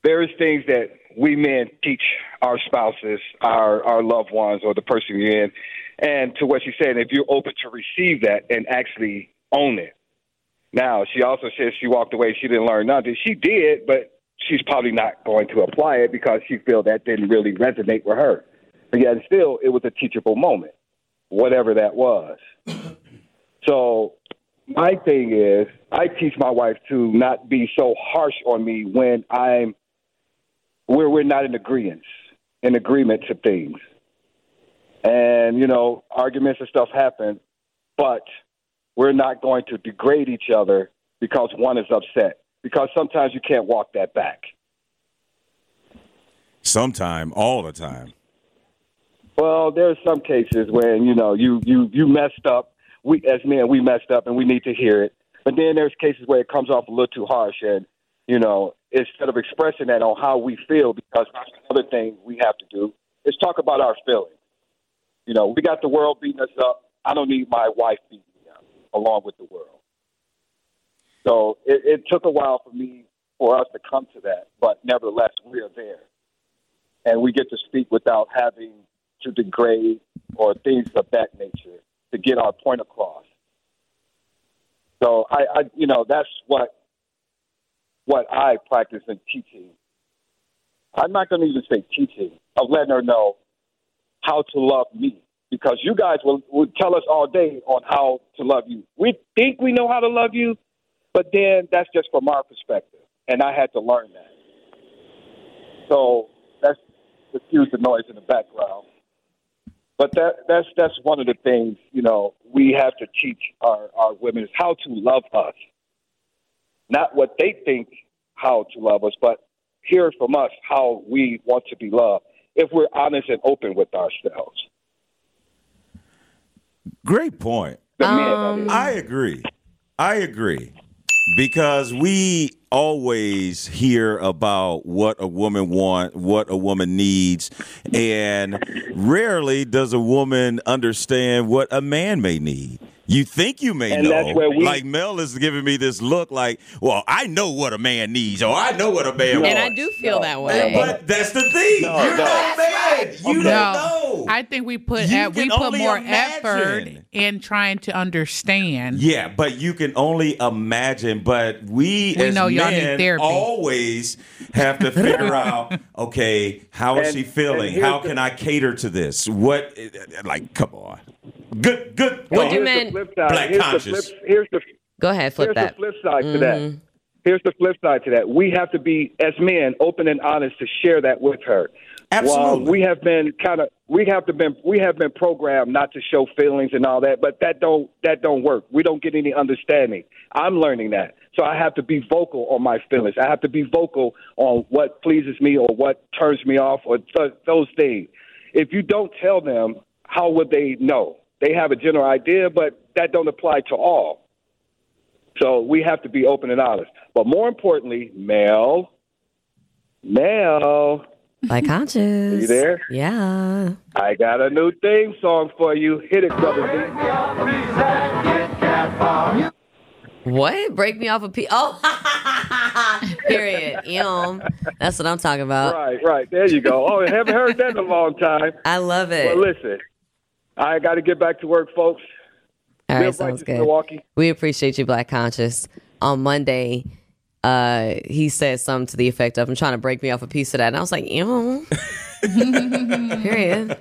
Speaker 9: there's things that we men teach our spouses, our our loved ones, or the person you're in, and to what she said, if you're open to receive that and actually own it. Now, she also says she walked away, she didn't learn nothing. She did, but she's probably not going to apply it because she felt that didn't really resonate with her. But yet, still, it was a teachable moment, whatever that was. so, my thing is, I teach my wife to not be so harsh on me when I'm where we're not in agreement, in agreement to things. And, you know, arguments and stuff happen, but we're not going to degrade each other because one is upset. Because sometimes you can't walk that back.
Speaker 4: Sometime, all the time.
Speaker 9: Well, there's some cases when you know you you you messed up. We as men we messed up and we need to hear it. But then there's cases where it comes off a little too harsh, and you know instead of expressing that on how we feel, because that's another thing we have to do is talk about our feelings. You know, we got the world beating us up. I don't need my wife beating me up along with the world. So it, it took a while for me for us to come to that, but nevertheless we are there, and we get to speak without having to degrade or things of that nature to get our point across. So I, I you know, that's what what I practice in teaching. I'm not going to even say teaching of letting her know how to love me because you guys will, will tell us all day on how to love you. We think we know how to love you, but then that's just from our perspective, and I had to learn that. So that's excuse the noise in the background. But that that's that's one of the things you know we have to teach our our women is how to love us, not what they think how to love us, but hear from us how we want to be loved if we're honest and open with ourselves.
Speaker 4: Great point.
Speaker 9: Men,
Speaker 4: I agree. I agree. Because we always hear about what a woman want, what a woman needs, and rarely does a woman understand what a man may need. You think you may
Speaker 9: And
Speaker 4: know.
Speaker 9: that's where we-
Speaker 4: like Mel is giving me this look like, well, I know what a man needs, or I know what a man
Speaker 3: And
Speaker 4: wants.
Speaker 3: I do feel that way.
Speaker 4: But that's the thing.
Speaker 9: No,
Speaker 4: You're
Speaker 9: no.
Speaker 4: not man. You don't
Speaker 6: no,
Speaker 4: know.
Speaker 6: I think we put
Speaker 4: You
Speaker 6: at, we put more
Speaker 4: imagine.
Speaker 6: effort in trying to understand.
Speaker 4: Yeah, but you can only imagine. But we,
Speaker 6: We
Speaker 4: as
Speaker 6: know y'all need
Speaker 4: men
Speaker 6: therapy.
Speaker 4: always have to figure out, okay, how is
Speaker 9: And-
Speaker 4: she feeling?
Speaker 9: and here's
Speaker 4: How
Speaker 9: the-
Speaker 4: can I cater to this? What, like, come on, good, good.
Speaker 3: Would
Speaker 4: thought.
Speaker 3: you
Speaker 9: here's
Speaker 3: men-
Speaker 9: the flip side.
Speaker 4: Black
Speaker 9: here's
Speaker 4: conscious.
Speaker 9: The flip, here's the
Speaker 3: Go ahead, flip
Speaker 9: here's
Speaker 3: that.
Speaker 9: the flip side to that.
Speaker 3: Mhm.
Speaker 9: Here's the flip side to that. We have to be, as men, open and honest to share that with her.
Speaker 4: Absolutely.
Speaker 9: While we have been kind of, we have to been, we have been programmed not to show feelings and all that, but that don't that don't work. We don't get any understanding. I'm learning that, so I have to be vocal on my feelings. I have to be vocal on what pleases me or what turns me off or th- those things. If you don't tell them, how would they know? They have a general idea, but that don't apply to all. So we have to be open and honest. But more importantly, Mel, Mel,
Speaker 3: Like conscious.
Speaker 9: you there?
Speaker 3: Yeah.
Speaker 9: I got a new theme song for you. Hit it, brother.
Speaker 3: What? Break me off a piece. Oh, period. Yum. That's what I'm talking about.
Speaker 9: Right, right. There you go. Oh, I haven't heard that in a long time.
Speaker 3: I love it.
Speaker 9: Well, listen, I got to get back to work, folks.
Speaker 3: All right, sounds good.
Speaker 9: Milwaukee.
Speaker 3: We appreciate you, Black Conscious. On Monday, uh, he said something to the effect of, I'm trying to break me off a piece of that. And I was like, ew. Period.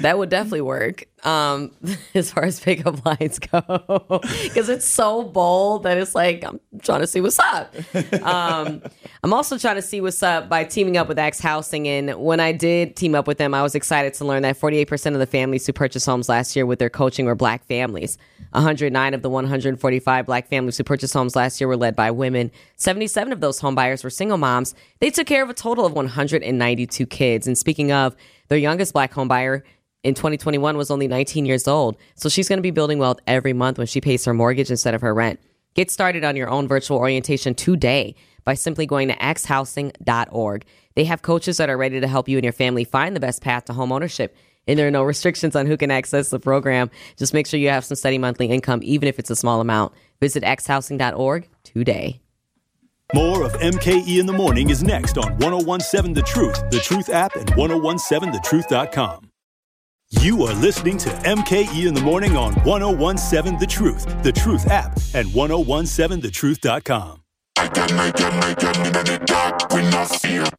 Speaker 3: That would definitely work. Um, as far as pickup lines go. Because it's so bold that it's like, I'm trying to see what's up. Um, I'm also trying to see what's up by teaming up with ACTS Housing. And when I did team up with them, I was excited to learn that 48% of the families who purchased homes last year with their coaching were black families. 109 of the 145 black families who purchased homes last year were led by women. 77 of those home buyers were single moms. They took care of a total of 192 kids. And speaking of, their youngest black home buyer in 2021 was only 19 years old. So she's going to be building wealth every month when she pays her mortgage instead of her rent. Get started on your own virtual orientation today by simply going to actshousing.org. They have coaches that are ready to help you and your family find the best path to home ownership. And there are no restrictions on who can access the program. Just make sure you have some steady monthly income, even if it's a small amount. Visit actshousing.org today.
Speaker 1: More of MKE in the morning is next on 1017 The Truth, The Truth app, and 1017thetruth.com. You are listening to MKE in the morning on 1017 The Truth, The Truth app, and 1017thetruth.com.
Speaker 8: I got my got my in the dark when I my.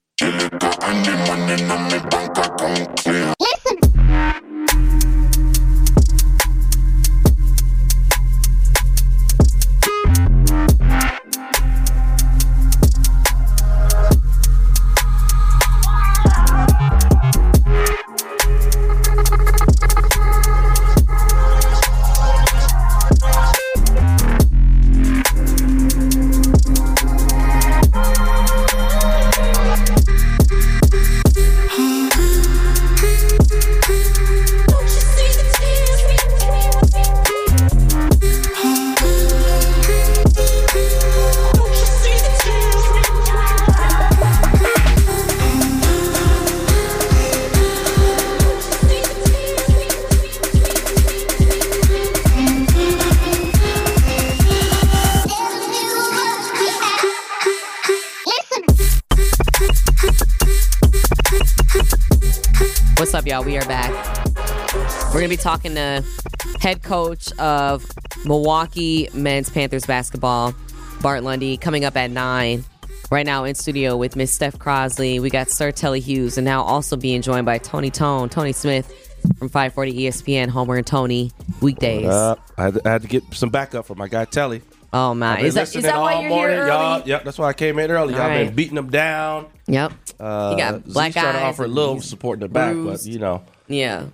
Speaker 3: Going to be talking to head coach of Milwaukee men's Panthers basketball, Bart Lundy, coming up at 9. Right now in studio with Miss Steph Crosley. We got Sir Telly Hughes, and now also being joined by Tony Tone, Tony Smith from 540 ESPN, Homer and Tony, weekdays.
Speaker 10: Uh, I, had to, I had to get some backup for my guy Telly.
Speaker 3: oh, my. Is that, is that why
Speaker 10: all
Speaker 3: you're
Speaker 10: morning,
Speaker 3: here
Speaker 10: y'all. Yep, that's why I came in early. Y'all
Speaker 3: All
Speaker 10: been beating them down.
Speaker 3: Yep.
Speaker 10: Uh,
Speaker 3: You got black
Speaker 10: Z's trying to offer a little support in the back,
Speaker 3: bruised.
Speaker 10: but you know,
Speaker 3: Yeah.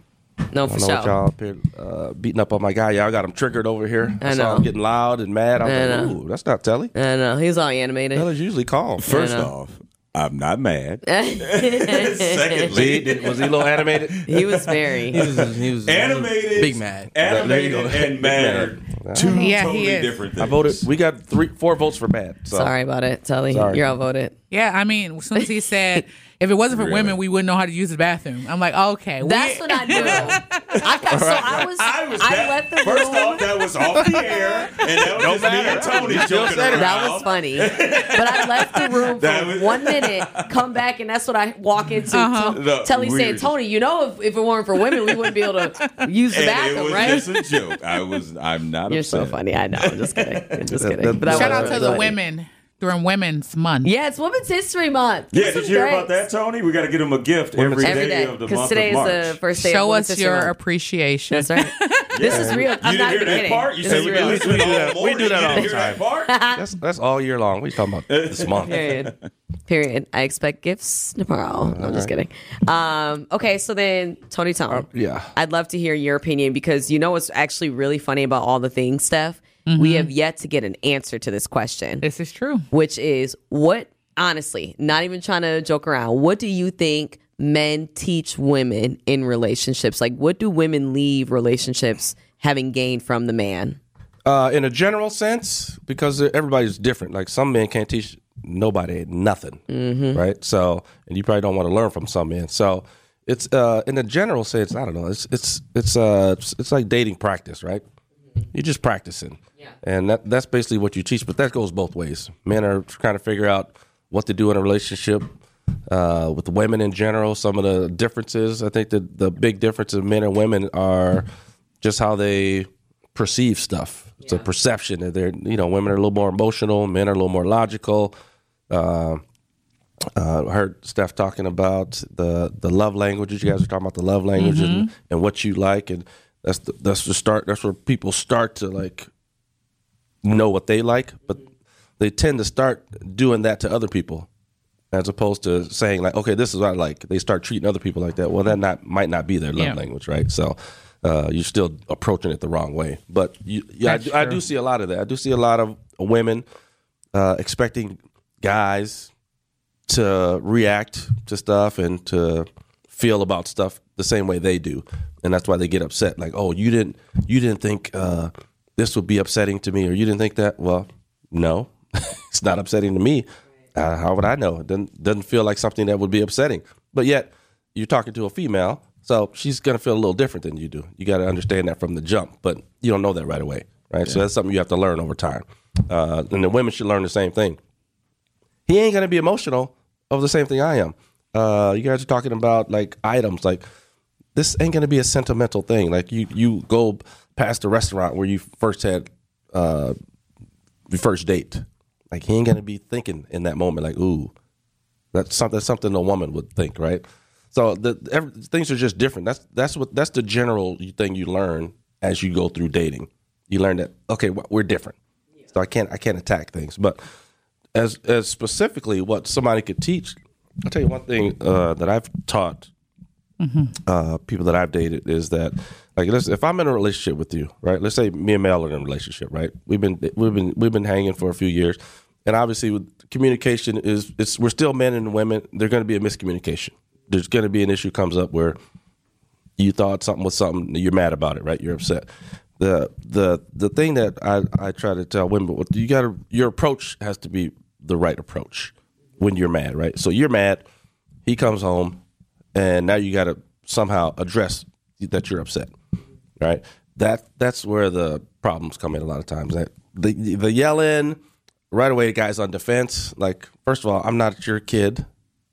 Speaker 3: No,
Speaker 10: I
Speaker 3: for
Speaker 10: don't know what
Speaker 3: sure.
Speaker 10: y'all up here uh, beating up on my guy. Y'all got him triggered over here.
Speaker 3: I
Speaker 10: saw him
Speaker 3: know.
Speaker 10: getting loud and mad. I was
Speaker 3: I
Speaker 10: like,
Speaker 3: know.
Speaker 10: ooh, that's not Telly.
Speaker 3: I know. He's all animated.
Speaker 10: Telly's usually calm.
Speaker 4: First
Speaker 3: know.
Speaker 4: off, I'm not mad.
Speaker 10: See,
Speaker 4: Secondly,
Speaker 10: did- was he a little animated?
Speaker 3: he was very.
Speaker 5: He was, he was
Speaker 4: animated,
Speaker 5: big mad.
Speaker 4: Animated, and mad are two
Speaker 6: Yeah, he
Speaker 4: totally
Speaker 6: is.
Speaker 4: different things.
Speaker 10: I voted. We got three, four votes for bad. So.
Speaker 3: Sorry about it, Telly.
Speaker 10: Sorry.
Speaker 3: You're outvoted.
Speaker 6: Yeah, I mean, as soon as he said, if it wasn't for
Speaker 4: Really?
Speaker 6: women, we wouldn't know how to use the bathroom. I'm like, okay. we-
Speaker 3: That's what I knew. I, so I was.
Speaker 4: I was.
Speaker 3: I
Speaker 4: that,
Speaker 3: left the
Speaker 4: first
Speaker 3: room.
Speaker 4: off, that was off the air, and that was just me and Tony joking around.
Speaker 3: That was funny. But I left the room
Speaker 4: That
Speaker 3: for
Speaker 4: was-
Speaker 3: one minute, come back, and that's what I walk into.
Speaker 6: Uh-huh.
Speaker 3: To-
Speaker 4: No,
Speaker 3: Telly
Speaker 4: we
Speaker 3: saying, Tony, you know, if, if it weren't for women, we wouldn't be able to use the
Speaker 4: And it was
Speaker 3: right?
Speaker 4: just a joke. I was. I'm not.
Speaker 3: You're
Speaker 4: upset.
Speaker 3: so funny. I know. I'm just kidding. I'm just
Speaker 10: That-
Speaker 3: kidding.
Speaker 10: that-
Speaker 3: But
Speaker 6: Shout
Speaker 3: was
Speaker 6: out to the
Speaker 3: funny.
Speaker 6: women during Women's Month.
Speaker 3: Yeah, it's Women's History Month.
Speaker 4: Yeah,
Speaker 3: This
Speaker 4: did you hear
Speaker 3: great.
Speaker 4: about that, Tony? We got to get them a gift every day,
Speaker 3: Every day,
Speaker 4: of the
Speaker 3: because
Speaker 4: month
Speaker 3: today
Speaker 4: of March.
Speaker 3: is the first day.
Speaker 6: Show
Speaker 3: Women's
Speaker 6: us your
Speaker 3: Month.
Speaker 6: appreciation.
Speaker 3: That's right. This is real.
Speaker 4: You
Speaker 3: I'm
Speaker 4: didn't
Speaker 3: not
Speaker 4: hear
Speaker 3: even
Speaker 4: that
Speaker 3: kidding.
Speaker 4: part? You
Speaker 3: This
Speaker 4: said
Speaker 3: is
Speaker 4: we
Speaker 3: real.
Speaker 4: do
Speaker 10: We do that-
Speaker 4: all
Speaker 10: we do that all the
Speaker 4: didn't that part?
Speaker 10: That's that's all year long. We talking about this month.
Speaker 3: Period. Period. I expect gifts tomorrow. No, I'm just kidding. Um, okay, so then Tony Tom.
Speaker 10: yeah.
Speaker 3: I'd love to hear your opinion because you know what's actually really funny about all the things, Steph? We have yet to get an answer to this question,
Speaker 6: This is true.
Speaker 3: which is what honestly, not even trying to joke around, what do you think men teach women in relationships? Like what do women leave relationships having gained from the man?
Speaker 10: Uh, in a general sense, because everybody's different. Like some men can't teach nobody nothing,
Speaker 3: Mm-hmm.
Speaker 10: right? So, and you probably don't want to learn from some men. So, it's uh, in a general sense. I don't know. It's it's it's uh it's, it's like dating practice, right? You're just practicing, yeah. and that that's basically what you teach. But that goes both ways. Men are trying to figure out what to do in a relationship. Uh, with women in general, some of the differences. I think that the big difference of men and women are just how they perceive stuff. It's a perception that they're, you know, women are a little more emotional, men are a little more logical. Uh, uh, I heard Steph talking about the the love languages. You guys are talking about the love languages and, and what you like, and that's the, that's the start. That's where people start to like know what they like, but they tend to start doing that to other people, as opposed to saying like, okay, this is what I like. They start treating other people like that. Well, that not might not be their love
Speaker 6: Yeah.
Speaker 10: language, right? So. Uh, you're still approaching it the wrong way, but you, yeah, I do, I do see a lot of that. I do see a lot of women uh, expecting guys to react to stuff and to feel about stuff the same way they do, and that's why they get upset. Like, oh, you didn't, you didn't think uh, this would be upsetting to me, or you didn't think that. Well, no, it's not upsetting to me. Uh, how would I know? It doesn't doesn't feel like something that would be upsetting. But yet, you're talking to a female, so she's gonna feel a little different than you do. You got to understand that from the jump, but you don't know that right away, right? So that's something you have to learn over time. Uh, and the women should learn the same thing he ain't gonna be emotional over the same thing I am. Uh, you guys are talking about like items, like this ain't gonna be a sentimental thing. Like you you go past the restaurant where you first had uh, your first date. Like he ain't gonna be thinking in that moment, like, ooh, that's something that's something a woman would think, right? So the every, things are just different. That's that's what that's the general thing you learn as you go through dating. You learn that okay, we're different, so I can't I can't attack things. But as as specifically what somebody could teach, I'll tell you one thing uh, that I've taught uh, people that I've dated is that like let's, if I'm in a relationship with you, right? Let's say me and Mel are in a relationship, right? We've been we've been we've been hanging for a few years, and obviously with communication is it's we're still men and women. There's going to be a miscommunication. There's going to be an issue comes up where you thought something was something, you're mad about it, right? You're upset. The the the thing that I, I try to tell women, you got to your approach has to be the right approach when you're mad, right? So you're mad. He comes home, and now you got to somehow address that you're upset, right? That that's where the problems come in a lot of times. That the the yelling right away, guys on defense. Like first of all, I'm not your kid.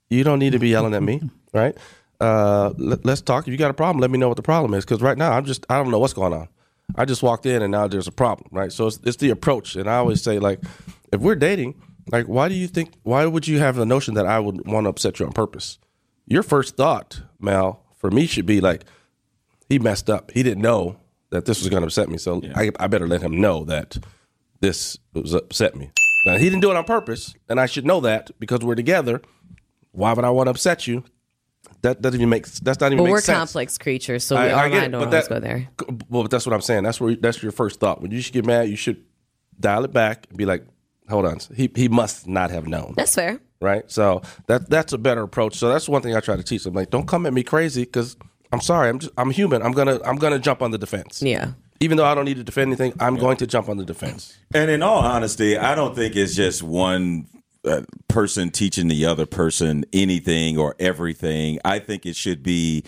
Speaker 10: You don't need to be yelling at me, right? Uh, let, let's talk. If you got a problem, let me know what the problem is. Because right now, I'm just I don't know what's going on. I just walked in and now there's a problem, right? So it's, it's the approach. And I always say like, if we're dating, like, why do you think? Why would you have the notion that I would want to upset you on purpose? Your first thought, Mal, for me should be like, he messed up. He didn't know that this was going to upset me. So I, I better let him know that this was upset me. Now he didn't do it on purpose, and I should know that because we're together. Why would I want to upset you? That doesn't even make. That's not even
Speaker 3: Well,
Speaker 10: make
Speaker 3: we're
Speaker 10: sense.
Speaker 3: complex creatures, so we,
Speaker 10: I- I
Speaker 3: our mind don't
Speaker 10: but
Speaker 3: always
Speaker 10: that-
Speaker 3: go there.
Speaker 10: Well, but that's what I'm saying. That's where that's your first thought. When you should get mad, you should dial it back and be like, "Hold on, he he must not have known."
Speaker 3: That's fair.
Speaker 10: Right? So that that's a better approach. So that's one thing I try to teach them. Like, don't come at me crazy because I'm sorry. I'm just I'm human. I'm gonna I'm gonna jump on the defense.
Speaker 3: Yeah.
Speaker 10: Even though I don't need to defend anything, I'm going to jump on the defense.
Speaker 4: And in all honesty, I don't think it's just one uh, person teaching the other person anything or everything. I think it should be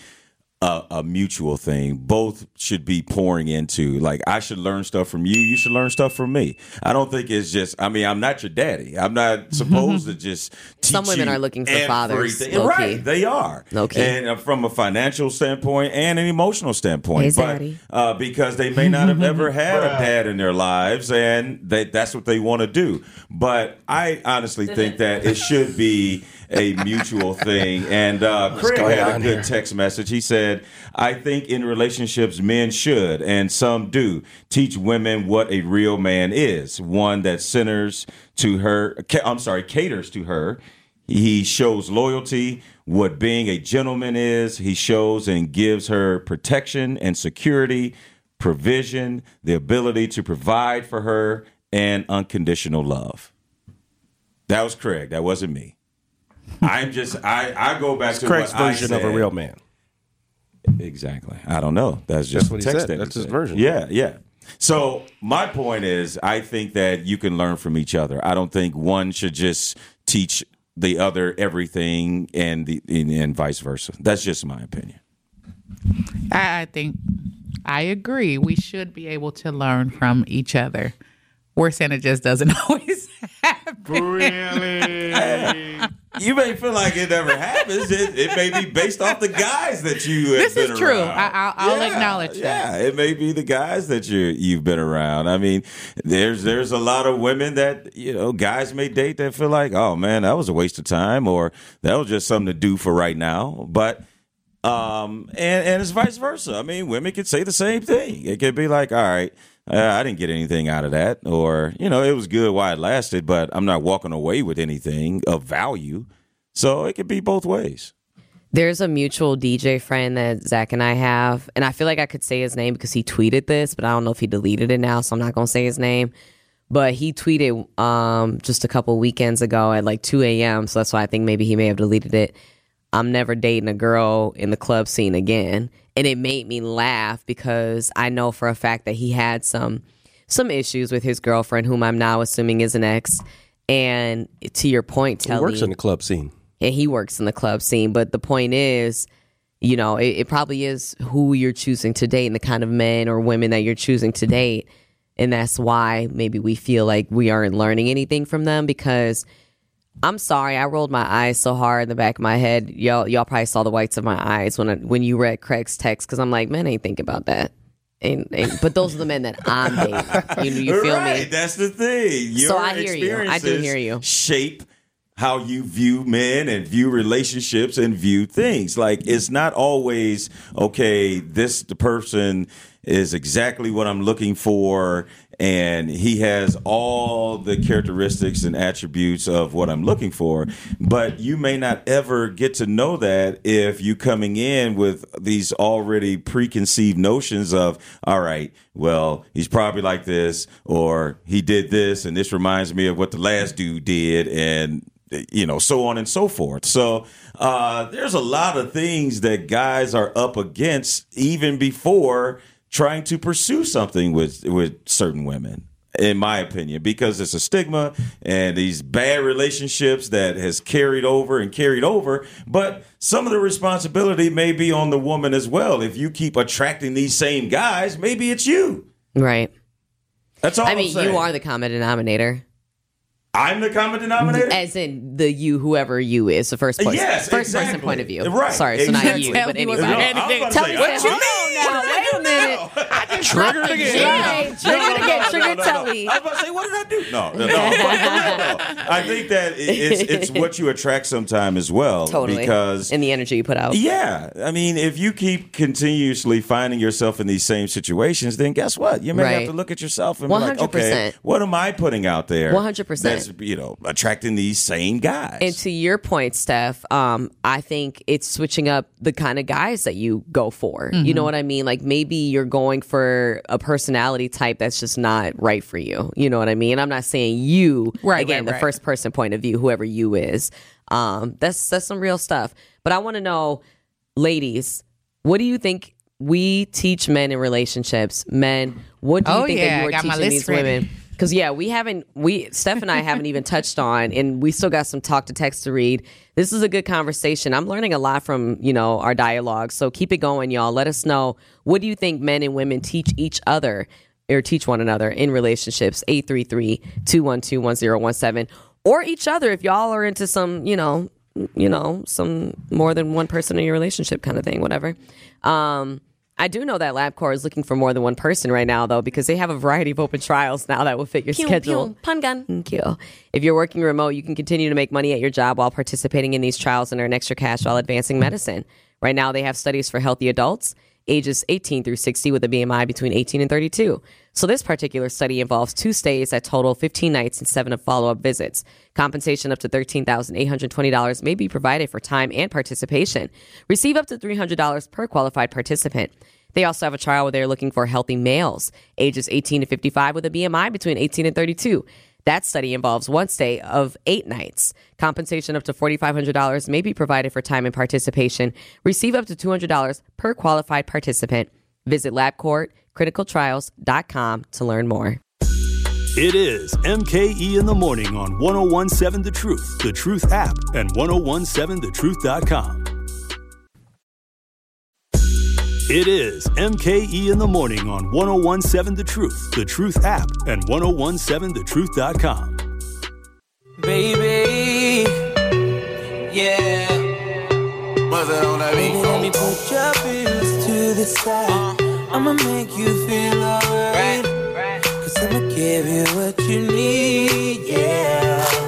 Speaker 4: a, a mutual thing. Both should be pouring into. Like I should learn stuff from you. You should learn stuff from me. I don't think it's just. I mean, I'm not your daddy. I'm not supposed to just. Teach
Speaker 3: Some women
Speaker 4: you
Speaker 3: are looking for fathers,
Speaker 4: right? They are.
Speaker 3: Low-key.
Speaker 4: And uh, from a financial standpoint and an emotional standpoint,
Speaker 3: Hey,
Speaker 4: but uh, because they may not have ever had a dad in their lives, and they, that's what they want to do. But I honestly think that it should be a mutual thing. And uh, Craig had a good
Speaker 10: here?
Speaker 4: text message. He said, "I think in relationships, men should, and some do, teach women what a real man is. One that centers to her. I'm sorry, caters to her." He shows loyalty, what being a gentleman is. He shows and gives her protection and security, provision, the ability to provide for her, and unconditional love. That was Craig. That wasn't me. I'm just I I go back to
Speaker 10: Craig's version of a real man.
Speaker 4: Exactly. I don't know. That's just
Speaker 10: That's what he
Speaker 4: text
Speaker 10: said. That's his
Speaker 4: said.
Speaker 10: version.
Speaker 4: Yeah, yeah. So my point is, I think that you can learn from each other. I don't think one should just teach the other everything, and the and, and vice versa. That's just my opinion.
Speaker 6: I, I think I agree. We should be able to learn from each other. We're saying it just doesn't always happen.
Speaker 5: Really?
Speaker 4: You may feel like it never happens. It, it may be based off the guys that you. have
Speaker 6: This is true.
Speaker 4: around.
Speaker 6: I- I'll- I'll acknowledge that.
Speaker 4: Yeah, it may be the guys that you you've been around. I mean, there's there's a lot of women that you know guys may date that feel like, oh man, that was a waste of time, or that was just something to do for right now. But um, and and it's vice versa. I mean, women could say the same thing. It could be like, all right. Uh, I didn't get anything out of that, or you know, it was good while it lasted, but I'm not walking away with anything of value. So it could be both ways.
Speaker 3: There's a mutual DJ friend that Zach and I have, and I feel like I could say his name because he tweeted this, but I don't know if he deleted it now, so I'm not gonna say his name. But he tweeted um, just a couple weekends ago at like 2 a.m., so that's why I think maybe he may have deleted it. I'm never dating a girl in the club scene again, and it made me laugh because I know for a fact that he had some some issues with his girlfriend, whom I'm now assuming is an ex. And to your point,
Speaker 10: He
Speaker 3: Telly,
Speaker 10: works in the club scene.
Speaker 3: and he works in the club scene. But the point is, you know, it, it probably is who you're choosing to date and the kind of men or women that you're choosing to date. And that's why maybe we feel like we aren't learning anything from them because I'm sorry, I rolled my eyes so hard in the back of my head. Y'all, y'all probably saw the whites of my eyes when I, when you read Craig's text because I'm like, man, I ain't think about that. And, and but those are the men that I'm dating. You, you feel
Speaker 4: right,
Speaker 3: me?
Speaker 4: That's the thing. Your
Speaker 3: So I hear you. I do hear you.
Speaker 4: Shape how you view men and view relationships and view things. Like it's not always okay. This the person is exactly what I'm looking for, and he has all the characteristics and attributes of what I'm looking for. But you may not ever get to know that if you coming in with these already preconceived notions of, all right, well, he's probably like this, or he did this, and this reminds me of what the last dude did, and you know, so on and so forth. So uh, there's a lot of things that guys are up against even before trying to pursue something with with certain women. In my opinion, because it's a stigma and these bad relationships that has carried over and carried over, but some of the responsibility may be on the woman as well. If you keep attracting these same guys, maybe it's you.
Speaker 3: Right.
Speaker 4: That's all
Speaker 3: I
Speaker 4: I'm
Speaker 3: mean,
Speaker 4: saying.
Speaker 3: you are the common denominator.
Speaker 4: I'm the common denominator.
Speaker 3: As in the you, whoever you is, the first person,
Speaker 4: Yes,
Speaker 3: first person point of view.
Speaker 4: Right,
Speaker 3: Sorry, so not you,
Speaker 6: Tell
Speaker 3: but
Speaker 6: me what's
Speaker 3: anybody.
Speaker 6: No, I was about to
Speaker 3: Tell
Speaker 4: say,
Speaker 3: me,
Speaker 4: what
Speaker 3: say,
Speaker 4: you
Speaker 3: hold on now, wait a minute.
Speaker 6: Triggered again.
Speaker 3: Triggered again, triggered Telly.
Speaker 4: I was about to say, what did I do? No, no, no. But for real, though, I think that it's it's what you attract sometime as well.
Speaker 3: Totally.
Speaker 4: Because
Speaker 3: in the energy you put out.
Speaker 4: yeah, I mean, if you keep continuously finding yourself in these same situations, then guess what? You may have to look at yourself and be like, okay, what am I putting out there?
Speaker 3: 100%.
Speaker 4: That's you know attracting these same guys.
Speaker 3: And to your point, Steph, um, I think it's switching up the kind of guys that you go for. You
Speaker 6: Mm-hmm.
Speaker 3: know what I mean? Like maybe you're going for a personality type that's just not right for you. You know what I mean? I'm not saying you
Speaker 6: Right,
Speaker 3: again,
Speaker 6: right,
Speaker 3: the
Speaker 6: right.
Speaker 3: first person point of view, whoever you is. Um, that's that's some real stuff. But I want to know, ladies, what do you think we teach men in relationships? Men, what do you
Speaker 6: Oh,
Speaker 3: think
Speaker 6: yeah,
Speaker 3: that you are teaching these
Speaker 6: ready.
Speaker 3: women? Because yeah, we haven't we Steph and I haven't even touched on, and we still got some talk to text to read. This is a good conversation. I'm learning a lot from you know our dialogue. So keep it going, y'all. Let us know what do you think men and women teach each other or teach one another in relationships. 833-212-1017 or each other if y'all are into some you know you know some more than one person in your relationship kind of thing. Whatever. Um, I do know that LabCorp is looking for more than one person right now, though, because they have a variety of open trials now that will fit your schedule. Pun gun. Thank you. If you're working remote, you can continue to make money at your job while participating in these trials and earn extra cash while advancing medicine. Right now, they have studies for healthy adults ages 18 through 60 with a BMI between 18 and 32. So this particular study involves two stays that total 15 nights and seven of follow-up visits. Compensation up to $13,820 may be provided for time and participation. Receive up to $300 per qualified participant. They also have a trial where they're looking for healthy males, ages 18 to 55 with a BMI between 18 and 32. That study involves one stay of eight nights. Compensation up to $4,500 may be provided for time and participation. Receive up to $200 per qualified participant. Visit LabCorpClinicalTrials.com to learn more.
Speaker 1: It is MKE in the morning on 1017 The Truth, The Truth app, and 1017thetruth.com. It is MKE in the morning on 1017 The Truth, The Truth app, and 1017thetruth.com.
Speaker 7: Baby, yeah.
Speaker 2: What's that on that beat?
Speaker 7: Baby, let me put your bills to the side. I'ma make you feel alright. Cause I'ma give you what you need, yeah.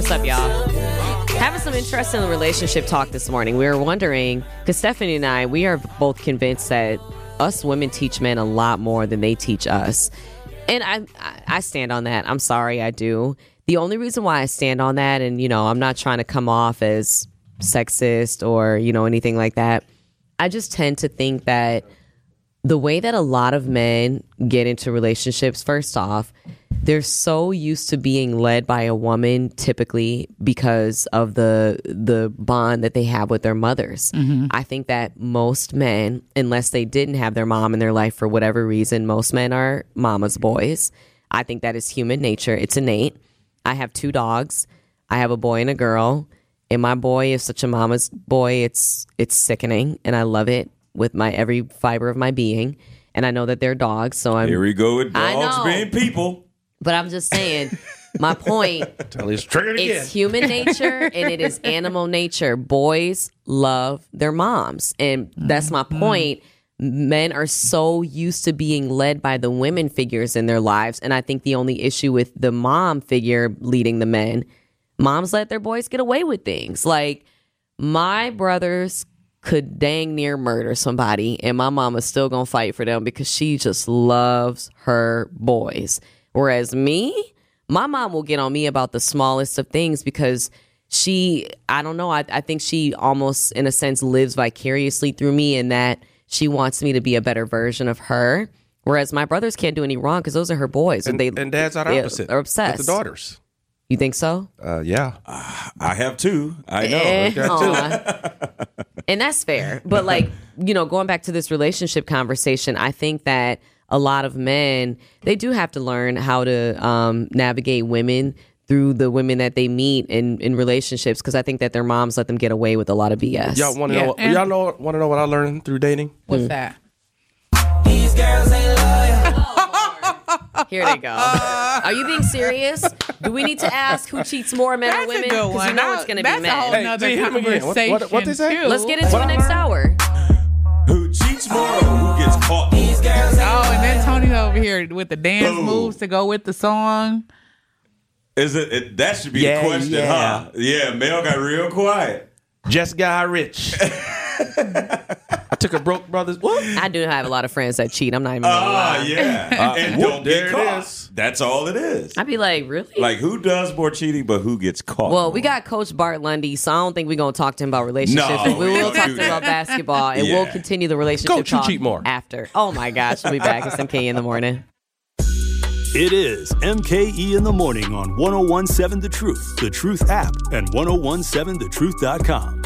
Speaker 3: What's up, y'all? Having some interesting relationship talk this morning. We were wondering because Stephanie and I, we are both convinced that us women teach men a lot more than they teach us, and I, I, stand on that. I'm sorry, I do. The only reason why I stand on that, and you know, I'm not trying to come off as sexist or you know anything like that. I just tend to think that the way that a lot of men get into relationships, first off, they're so used to being led by a woman typically because of the the bond that they have with their mothers. Mm-hmm. I think that most men, unless they didn't have their mom in their life for whatever reason, most men are mama's boys. I think that is human nature. It's innate. I have two dogs. I have a boy and a girl. And my boy is such a mama's boy. It's it's sickening and I love it with my every fiber of my being. And I know that they're dogs, so I'm
Speaker 4: Here we go with
Speaker 3: I
Speaker 4: dogs
Speaker 3: know.
Speaker 4: being people.
Speaker 3: but I'm just saying, my point,
Speaker 10: Tell he's triggered again.
Speaker 3: it's human nature and it is animal nature. Boys love their moms. And that's my mm-hmm. point. Men are so used to being led by the women figures in their lives. And I think the only issue with the mom figure leading the men, moms let their boys get away with things. Like my brothers could dang near murder somebody and my mama's still gonna fight for them because she just loves her boys whereas me my mom will get on me about the smallest of things because she i don't know I, I think she almost in a sense lives vicariously through me in that she wants me to be a better version of her whereas my brothers can't do any wrong because those are her boys
Speaker 10: and,
Speaker 3: they
Speaker 10: and dads are the
Speaker 3: they
Speaker 10: opposite.
Speaker 3: are obsessed
Speaker 10: With the daughters.
Speaker 3: you think so
Speaker 10: Uh, yeah.
Speaker 4: I have two. I know.
Speaker 3: Eh,
Speaker 10: got
Speaker 3: aw. and that's fair. But like, you know, going back to this relationship conversation, I think that a lot of men they do have to learn how to um, navigate women through the women that they meet in in relationships because I think that their moms let them get away with a lot of BS.
Speaker 10: Y'all want to
Speaker 6: Yeah,
Speaker 10: know?
Speaker 6: and-
Speaker 10: y'all know? Want to know what I learned through dating?
Speaker 6: What's that?
Speaker 3: Here they go. Are you being serious? Do we need to ask who cheats more, men or
Speaker 6: That's a
Speaker 3: women? Because you know it's going to be men.
Speaker 6: that's a whole
Speaker 3: men.
Speaker 6: nother
Speaker 10: Hey, hit 'em again. What- what- what they say?
Speaker 6: too.
Speaker 3: Let's get into
Speaker 10: What
Speaker 3: it
Speaker 10: I
Speaker 3: next hour.
Speaker 4: Who cheats more or who gets caught? more?
Speaker 11: These girls
Speaker 6: Oh, and then Tony over here with the dance
Speaker 4: Boom.
Speaker 6: moves to go with the song.
Speaker 4: Is it, it? That should be
Speaker 10: Yeah,
Speaker 4: the question,
Speaker 10: yeah.
Speaker 4: huh? Yeah, Mel got real quiet.
Speaker 10: Just got rich. I took a broke brother's. What?
Speaker 3: I do have a lot of friends that cheat. I'm not even going to
Speaker 4: Ah,
Speaker 3: lie.
Speaker 4: yeah. and
Speaker 10: whoop,
Speaker 4: don't get caught.
Speaker 10: is.
Speaker 4: That's all it is.
Speaker 3: I'd be like, really?
Speaker 4: Like who does more cheating, but who gets caught?
Speaker 3: Well,
Speaker 4: more?
Speaker 3: we got Coach Bart Lundy, so I don't think we're gonna talk to him about relationships.
Speaker 4: No,
Speaker 3: we
Speaker 4: we
Speaker 3: will talk to him about basketball, and we'll continue the relationship
Speaker 10: Coach, who
Speaker 3: talk
Speaker 10: cheat more?
Speaker 3: after. Oh my gosh, we'll be back. It's MKE in the morning.
Speaker 1: It is MKE in the morning on 1017 The Truth, The Truth app, and 1017thetruth.com.